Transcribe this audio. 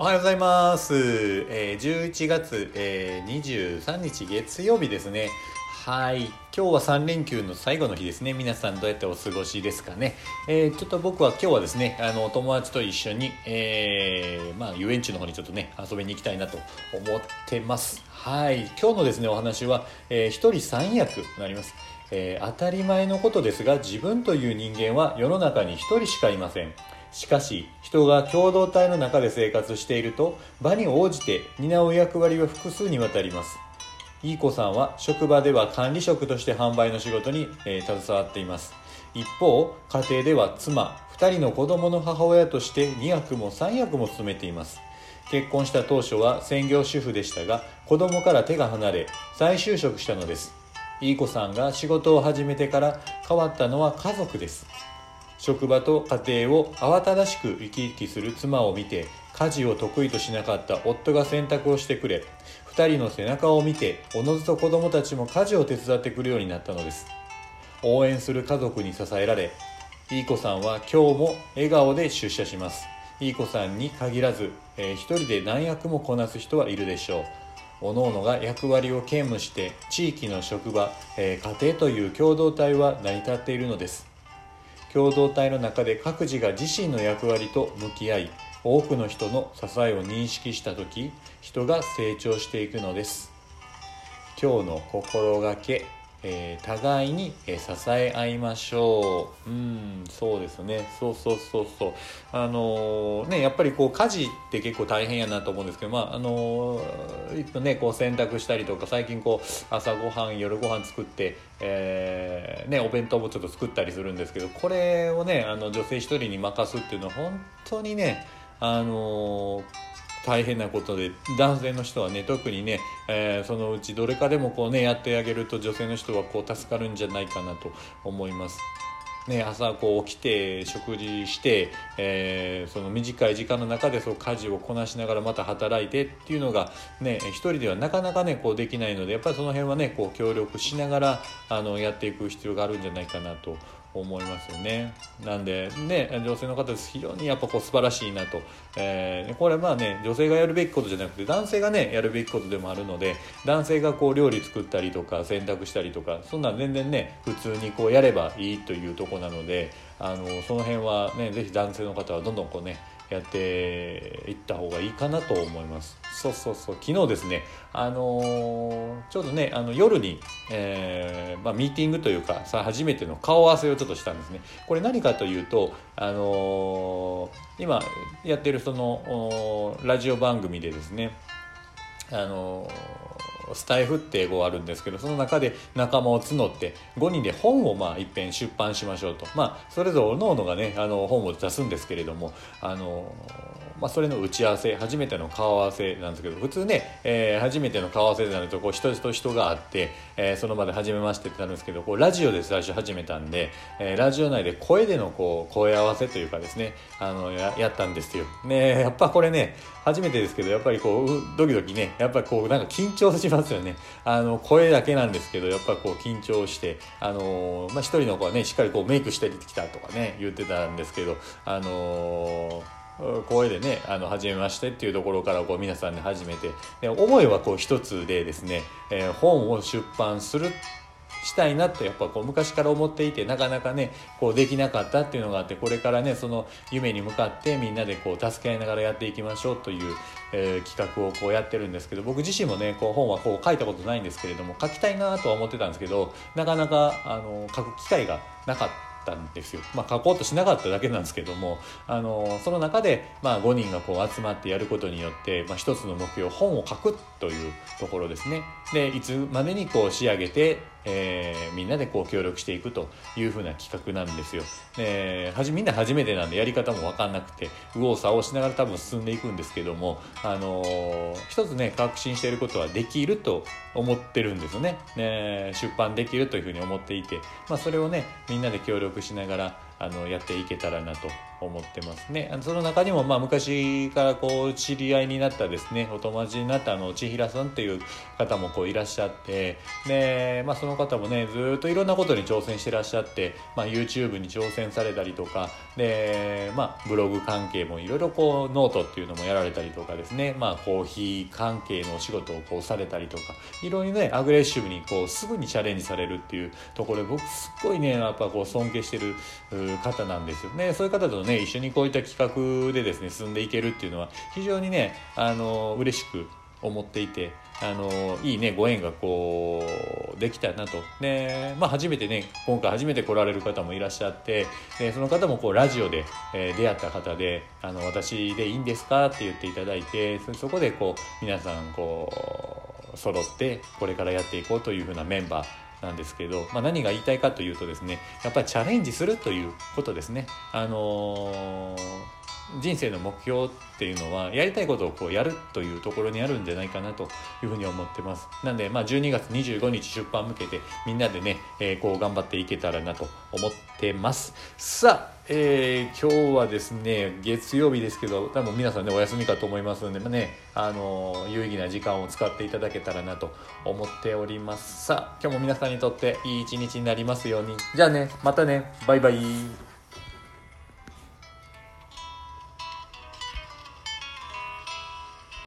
おはようございます。えー、11月、えー、23日月曜日ですね。はい。今日は3連休の最後の日ですね。皆さんどうやってお過ごしですかね。えー、ちょっと僕は今日はですね、あの、お友達と一緒に、えー、まあ、遊園地の方にちょっとね、遊びに行きたいなと思ってます。はい。今日のですね、お話は、えー、一人三役になります。えー、当たり前のことですが、自分という人間は世の中に一人しかいません。しかし人が共同体の中で生活していると場に応じて担う役割は複数にわたります。いい子さんは職場では管理職として販売の仕事に、えー、携わっています。一方家庭では妻2人の子供の母親として2役も3役も務めています。結婚した当初は専業主婦でしたが子供から手が離れ再就職したのです。いい子さんが仕事を始めてから変わったのは家族です。職場と家庭を慌ただしく生き生きする妻を見て家事を得意としなかった夫が洗濯をしてくれ2人の背中を見ておのずと子供たちも家事を手伝ってくるようになったのです。応援する家族に支えられいい子さんは今日も笑顔で出社します。いい子さんに限らず、えー、一人で何役もこなす人はいるでしょう。各々が役割を兼務して地域の職場、えー、家庭という共同体は成り立っているのです。共同体の中で各自が自身の役割と向き合い多くの人の支えを認識した時人が成長していくのです。今日の心がけ、えー、互いに、えー、支え合いましょう。うんそうですね。そうそうそうそう。あのー、ねやっぱりこう家事って結構大変やなと思うんですけどまああのいつもねこう洗濯したりとか最近こう朝ごはん夜ご飯作ってえー、ね、お弁当もちょっと作ったりするんですけどこれをねあの女性一人に任すっていうのは本当にねあの大変なことで男性の人はね特にね、えー、そのうちどれかでもこうねやってあげると女性の人はこう助かるんじゃないかなと思います。ね、朝こう起きて食事して、えー、その短い時間の中でそう家事をこなしながらまた働いてっていうのが、ね、一人ではなかなかねこうできないのでやっぱりその辺はねこう協力しながらあのやっていく必要があるんじゃないかなと思いますよね。なんでね女性の方です非常にやっぱこう素晴らしいなと、えー、これまあね女性がやるべきことじゃなくて男性がねやるべきことでもあるので男性がこう料理作ったりとか洗濯したりとかそんなん全然ね普通にこうやればいいというとこなのであのその辺はね是非男性の方はどんどんこうねやっていった方がいいかなと思います。そうそうそう。昨日ですねあのー、ちょうどねあの夜に、えーまあ、ミーティングというかさ初めての顔合わせをちょっとしたんですね。これ何かというとあのー、今やってるそのラジオ番組でですねあのスタイフって英語あるんですけどその中で仲間を募って5人で本をまあ一遍出版しましょうとまあそれぞれ各々がねあの本を出すんですけれどもあのまあ、それの打ち合わせ初めての顔合わせなんですけど普通ね、えー、初めての顔合わせになるとこう人と人があって、えー、その場で初めましてってなるんですけどこうラジオで最初始めたんで、えー、ラジオ内で声でのこう声合わせというかですねあのややったんですよ。ねやっぱこれね初めてですけどやっぱりこうドキドキねやっぱりこうなんか緊張しますよね。あの声だけなんですけどやっぱこう緊張してあのまあ一人の子はねしっかりこうメイクしてきたとかね言ってたんですけどあの声でね、あの、初めましてっていうところからこう皆さんで始めて、で思いはこう一つでですね、えー、本を出版するしたいなとやっぱこう昔から思っていてなかなかねこうできなかったっていうのがあってこれからねその夢に向かってみんなでこう助け合いながらやっていきましょうという、えー、企画をこうやってるんですけど僕自身もねこう本はこう書いたことないんですけれども書きたいなとは思ってたんですけどなかなかあの書く機会がなかった。たんですよ、まあ、書こうとしなかっただけなんですけどもあのその中で、まあ、5人がこう集まってやることによって、まあ、一つの目標本を書くというところですね。でいつまでにこう仕上げて、えー、みんなでこう協力していくというふうな企画なんですよ。ではじみんな初めてなんでやり方も分かんなくて右往左往しながら多分進んでいくんですけども、あのー、一つね確信していることはできると思ってるんですよね。ね出版できるというふうに思っていて、まあ、それをねみんなで協力しながらあのやっていけたらなと思ってますね。その中にもまあ昔からこう知り合いになったですねお友達になったあの千平さんっていう方もこういらっしゃってで、まあ、その方もねずっといろんなことに挑戦してらっしゃって、まあ、YouTube に挑戦されたりとかで、まあ、ブログ関係もいろいろこうノートっていうのもやられたりとかですね、まあ、コーヒー関係のお仕事をこうされたりとかいろいろねアグレッシブにこうすぐにチャレンジされるっていうところで僕すっごいねやっぱこう尊敬してる方なんですよねそういう方とね一緒にこういった企画でですね進んでいけるっていうのは非常にねあの嬉しく思っていてあのいいねご縁がこうできたなとで、まあ、初めてね今回初めて来られる方もいらっしゃってでその方もこうラジオで、えー、出会った方で「あの私でいいんですか?」って言っていただいてそこでこう皆さんこう揃ってこれからやっていこうというふうなメンバーなんですけど、まあ、何が言いたいかというとですねやっぱりチャレンジするということですね。あのー人生の目標っていうのはやりたいことをこうやるというところにあるんじゃないかなというふうに思ってます。なんでまあ12月25日出版向けてみんなでね、えー、こう頑張っていけたらなと思ってます。さあ、えー、今日はですね月曜日ですけど多分皆さんねお休みかと思いますので、まあ、ねあの有意義な時間を使っていただけたらなと思っております。さあ今日も皆さんにとっていい一日になりますように。じゃあねまたね。バイバイ。